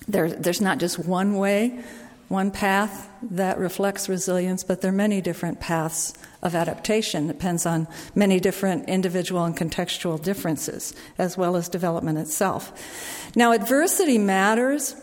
[SPEAKER 7] There, there's not just one way, one path that reflects resilience, but there are many different paths of adaptation. It depends on many different individual and contextual differences, as well as development itself. Now, adversity matters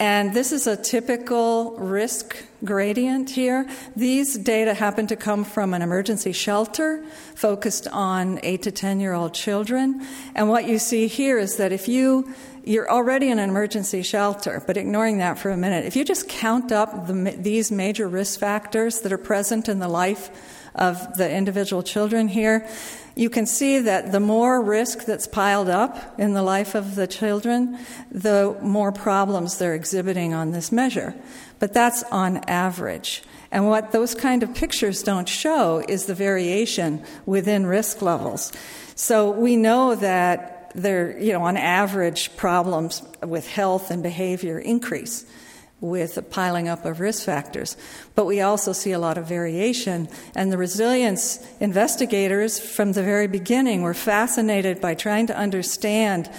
[SPEAKER 7] and this is a typical risk gradient here. These data happen to come from an emergency shelter focused on 8 to 10 year old children. And what you see here is that if you you're already in an emergency shelter, but ignoring that for a minute, if you just count up the, these major risk factors that are present in the life of the individual children here, you can see that the more risk that's piled up in the life of the children, the more problems they're exhibiting on this measure. But that's on average. And what those kind of pictures don't show is the variation within risk levels. So we know that there, you know, on average, problems with health and behavior increase with the piling up of risk factors. But we also see a lot of variation. And the resilience investigators from the very beginning were fascinated by trying to understand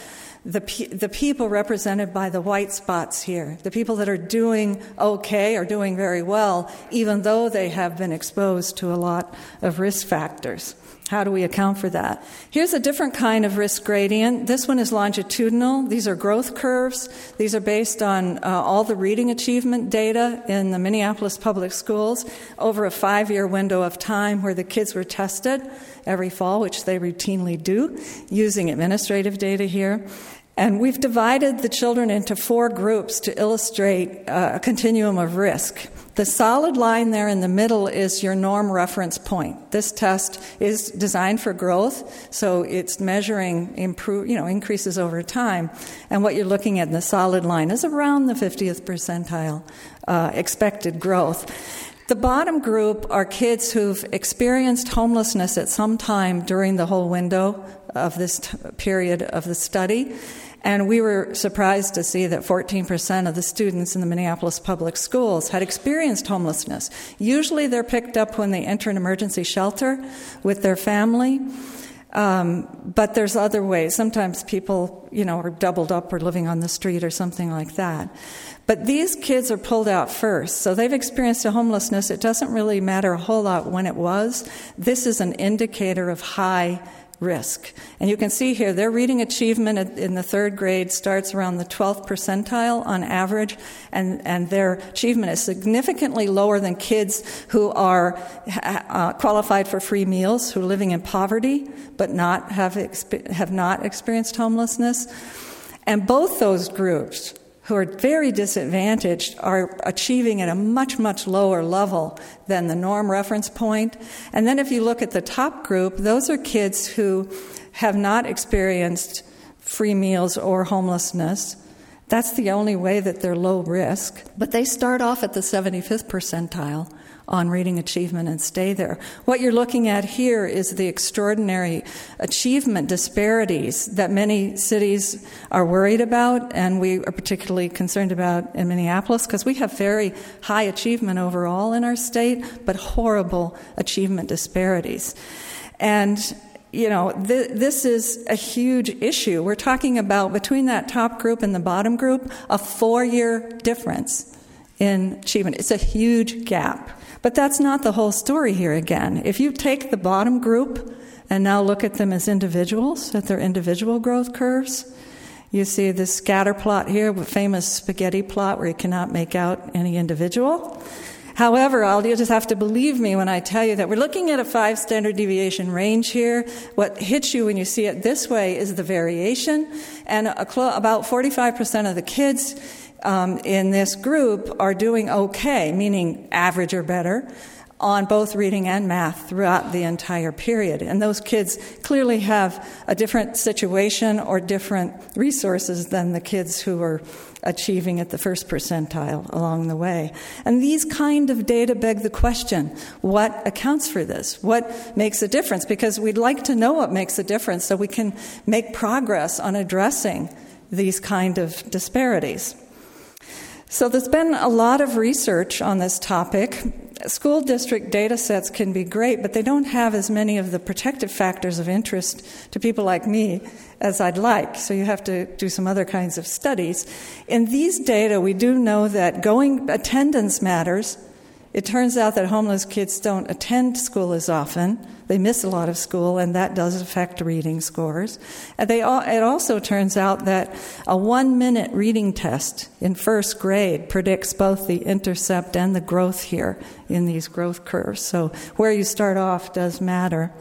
[SPEAKER 7] the, the people represented by the white spots here, the people that are doing okay or doing very well, even though they have been exposed to a lot of risk factors. How do we account for that? Here's a different kind of risk gradient. This one is longitudinal. These are growth curves. These are based on uh, all the reading achievement data in the Minneapolis public schools over a five year window of time where the kids were tested every fall, which they routinely do, using administrative data here. And we've divided the children into four groups to illustrate uh, a continuum of risk. The solid line there in the middle is your norm reference point. This test is designed for growth, so it's measuring improve, you know, increases over time. And what you're looking at in the solid line is around the 50th percentile uh, expected growth. The bottom group are kids who've experienced homelessness at some time during the whole window of this t- period of the study. And we were surprised to see that 14% of the students in the Minneapolis public schools had experienced homelessness. Usually they're picked up when they enter an emergency shelter with their family. Um, but there's other ways. Sometimes people, you know, are doubled up or living on the street or something like that. But these kids are pulled out first. So they've experienced a homelessness. It doesn't really matter a whole lot when it was. This is an indicator of high risk. And you can see here their reading achievement in the third grade starts around the 12th percentile on average, and, and their achievement is significantly lower than kids who are uh, qualified for free meals, who are living in poverty but not have, exp- have not experienced homelessness. And both those groups who are very disadvantaged are achieving at a much, much lower level than the norm reference point. And then if you look at the top group, those are kids who have not experienced free meals or homelessness. That's the only way that they're low risk. But they start off at the 75th percentile on reading achievement and stay there. What you're looking at here is the extraordinary achievement disparities that many cities are worried about, and we are particularly concerned about in Minneapolis because we have very high achievement overall in our state, but horrible achievement disparities. And you know, th- this is a huge issue. We're talking about between that top group and the bottom group, a four year difference in achievement. It's a huge gap. But that's not the whole story here again. If you take the bottom group and now look at them as individuals, at their individual growth curves, you see this scatter plot here, the famous spaghetti plot where you cannot make out any individual. However, I'll, you'll just have to believe me when I tell you that we're looking at a five standard deviation range here. What hits you when you see it this way is the variation, and cl- about 45% of the kids um, in this group are doing okay, meaning average or better, on both reading and math throughout the entire period. And those kids clearly have a different situation or different resources than the kids who are achieving at the first percentile along the way. And these kind of data beg the question what accounts for this? What makes a difference? Because we'd like to know what makes a difference so we can make progress on addressing these kind of disparities. So there's been a lot of research on this topic. School district data sets can be great, but they don't have as many of the protective factors of interest to people like me as I'd like. So you have to do some other kinds of studies. In these data, we do know that going attendance matters. It turns out that homeless kids don't attend school as often. They miss a lot of school, and that does affect reading scores. And they, it also turns out that a one minute reading test in first grade predicts both the intercept and the growth here in these growth curves. So where you start off does matter.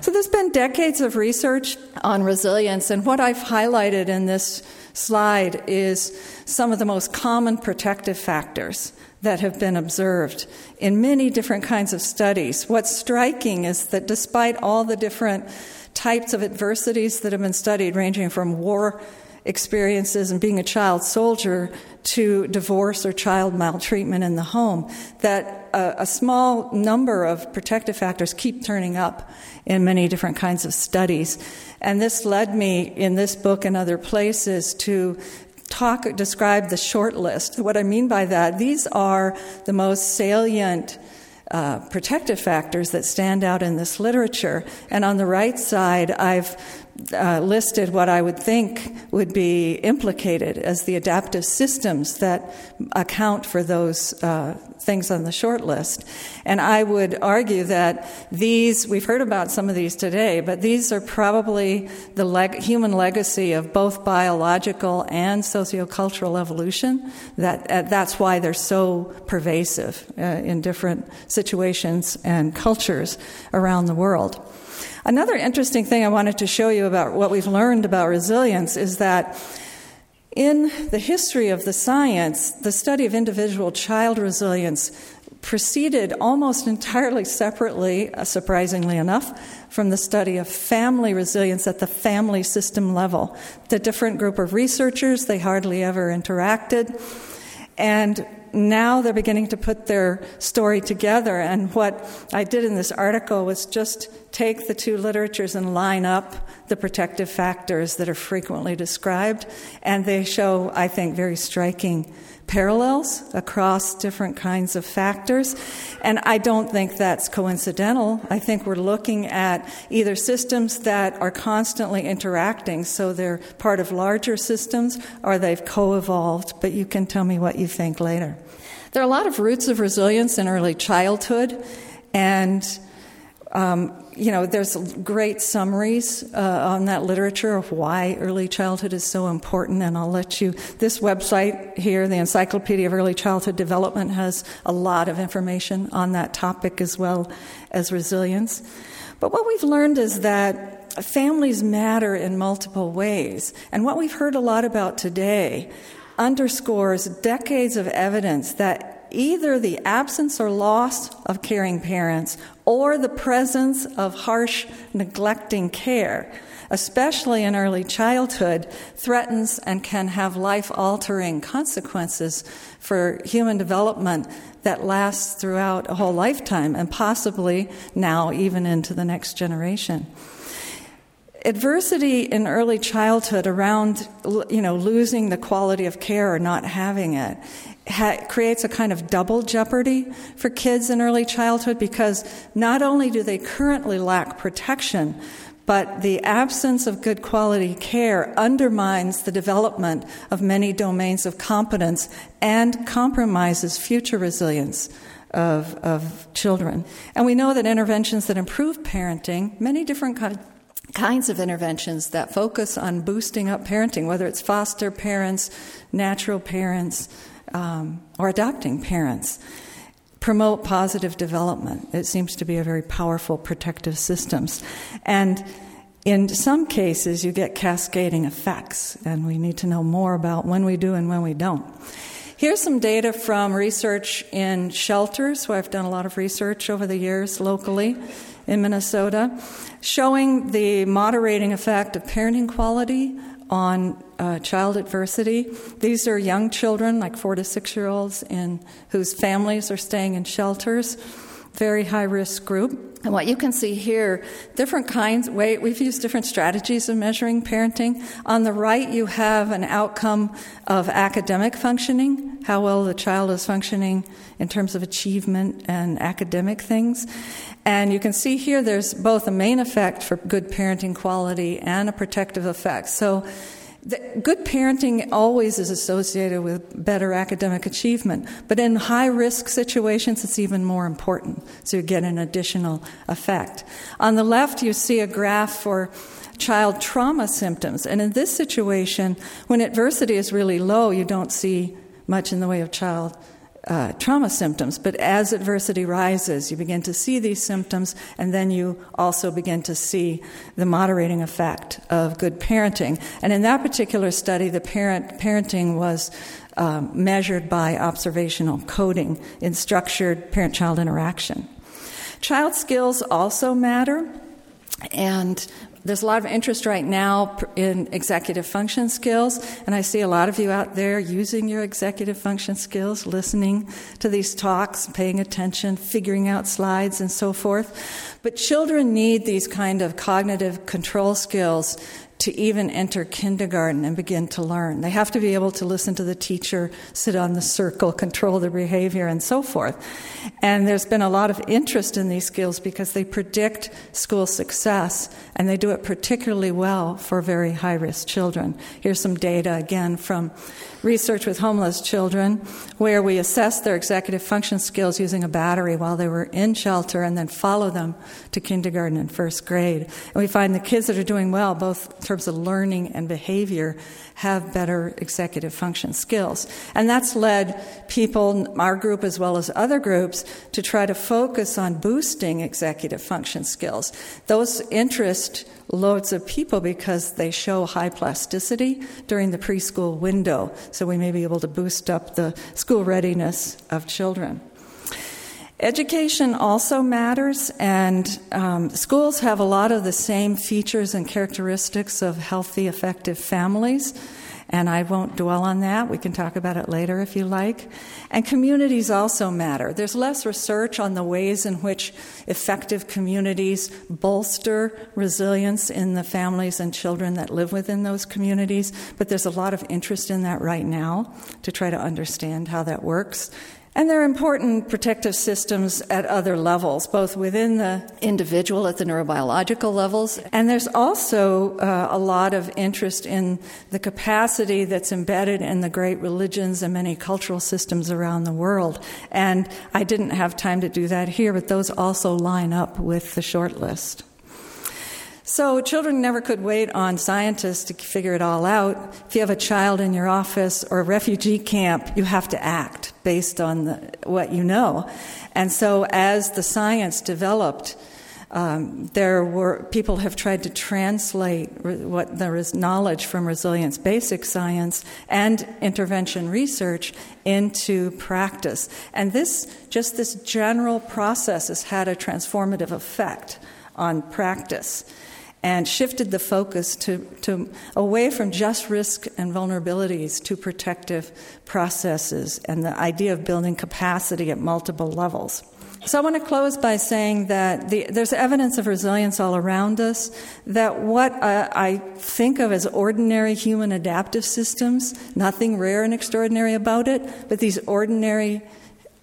[SPEAKER 7] So there's been decades of research on resilience, and what I've highlighted in this slide is some of the most common protective factors that have been observed in many different kinds of studies. What's striking is that despite all the different types of adversities that have been studied, ranging from war experiences and being a child soldier to divorce or child maltreatment in the home, that a, a, small number of protective factors keep turning up in many different kinds of studies. And this led me in this book and other places to talk, describe the short list. What I mean by that, these are the most salient uh, protective factors that stand out in this literature. And on the right side, I've uh, listed what I would think would be implicated as the adaptive systems that account for those uh, things on the short list. And I would argue that these, we've heard about some of these today, but these are probably the leg- human legacy of both biological and sociocultural evolution. That, uh, that's why they're so pervasive uh, in different situations and cultures around the world. Another interesting thing I wanted to show you about what we've learned about resilience is that in the history of the science, the study of individual child resilience proceeded almost entirely separately, uh, surprisingly enough, from the study of family resilience at the family system level. The different group of researchers, they hardly ever interacted. And now they're beginning to put their story together. And what I did in this article was just take the two literatures and line up the protective factors that are frequently described. And they show, I think, very striking parallels across different kinds of factors. And I don't think that's coincidental. I think we're looking at either systems that are constantly interacting, so they're part of larger systems, or they've co evolved. But you can tell me what you think later. There are a lot of roots of resilience in early childhood, and um, you know, there's great summaries uh, on that literature of why early childhood is so important, and I'll let you. This website here, the Encyclopedia of Early Childhood Development, has a lot of information on that topic as well as resilience. But what we've learned is that families matter in multiple ways, and what we've heard a lot about today underscores decades of evidence that either the absence or loss of caring parents or the presence of harsh, neglecting care, especially in early childhood, threatens and can have life altering consequences for human development that lasts throughout a whole lifetime and possibly now even into the next generation. Adversity in early childhood around you know losing the quality of care or not having it ha- creates a kind of double jeopardy for kids in early childhood because not only do they currently lack protection but the absence of good quality care undermines the development of many domains of competence and compromises future resilience of, of children. And we know that interventions that improve parenting, many different kinds kinds of interventions that focus on boosting up parenting, whether it's foster parents, natural parents, um, or adopting parents, promote positive development. It seems to be a very powerful protective systems. And in some cases, you get cascading effects, and we need to know more about when we do and when we don't. Here's some data from research in shelters, where I've done a lot of research over the years locally in Minnesota, showing the moderating effect of parenting quality on uh, child adversity. These are young children, like four to six year olds, in whose families are staying in shelters, very high risk group. And what you can see here, different kinds, way, we've used different strategies of measuring parenting. On the right, you have an outcome of academic functioning, how well the child is functioning in terms of achievement and academic things. And you can see here there's both a main effect for good parenting quality and a protective effect. So the, good parenting always is associated with better academic achievement, but in high risk situations, it's even more important. So you get an additional effect. On the left, you see a graph for child trauma symptoms. And in this situation, when adversity is really low, you don't see much in the way of child uh, trauma symptoms. But as adversity rises, you begin to see these symptoms, and then you also begin to see the moderating effect of good parenting. And in that particular study, the parent parenting was um, measured by observational coding in structured parent child interaction. Child skills also matter. And there's a lot of interest right now in executive function skills, and I see a lot of you out there using your executive function skills, listening to these talks, paying attention, figuring out slides, and so forth. But children need these kind of cognitive control skills to even enter kindergarten and begin to learn. They have to be able to listen to the teacher, sit on the circle, control their behavior, and so forth. And there's been a lot of interest in these skills because they predict school success, and they do it particularly well for very high risk children. Here's some data again from research with homeless children where we assess their executive function skills using a battery while they were in shelter and then follow them to kindergarten and first grade. And we find the kids that are doing well, both in terms of learning and behavior, have better executive function skills. And that's led people, our group as well as other groups, to try to focus on boosting executive function skills. Those interest loads of people because they show high plasticity during the preschool window. So we may be able to boost up the school readiness of children. Education also matters, and um, schools have a lot of the same features and characteristics of healthy, effective families and I won't dwell on that. We can talk about it later if you like. And communities also matter. There's less research on the ways in which effective communities bolster resilience in the families and children that live within those communities, but there's a lot of interest in that right now to try to understand how that works and there are important protective systems at other levels, both within the individual at the neurobiological levels. And there's also uh, a lot of interest in the capacity that's embedded in the great religions and many cultural systems around the world. And I didn't have time to do that here, but those also line up with the short list. So, children never could wait on scientists to figure it all out. If you have a child in your office or a refugee camp, you have to act based on the, what you know. And so, as the science developed, um, there were people have tried to translate what there is knowledge from resilience basic science and intervention research into practice. And this, just this general process, has had a transformative effect on practice and shifted the focus to, to away from just risk and vulnerabilities to protective processes and the idea of building capacity at multiple levels. So I want to close by saying that the, there's evidence of resilience all around us. That what uh, I think of as ordinary human adaptive systems, nothing rare and extraordinary about it, but these ordinary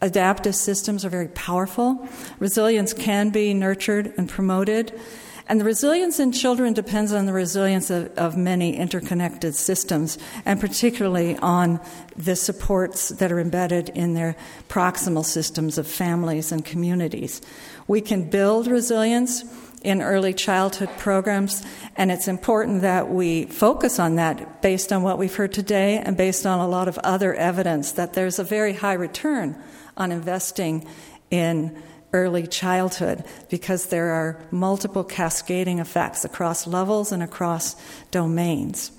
[SPEAKER 7] adaptive systems are very powerful. Resilience can be nurtured and promoted. And the resilience in children depends on the resilience of, of, many interconnected systems, and particularly on the supports that are embedded in their proximal systems of families and communities. We can build resilience in early childhood programs, and it's important that we focus on that based on what we've heard today and based on a lot of other evidence that there's a very high return on investing in early childhood because there are multiple cascading effects across levels and across domains.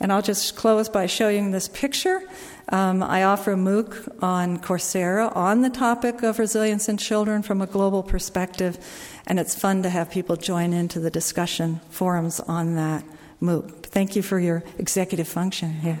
[SPEAKER 7] And I'll just close by showing this picture. Um, I offer a MOOC on Coursera on the topic of resilience in children from a global perspective, and it's fun to have people join into the discussion forums on that MOOC. Thank you for your executive function here.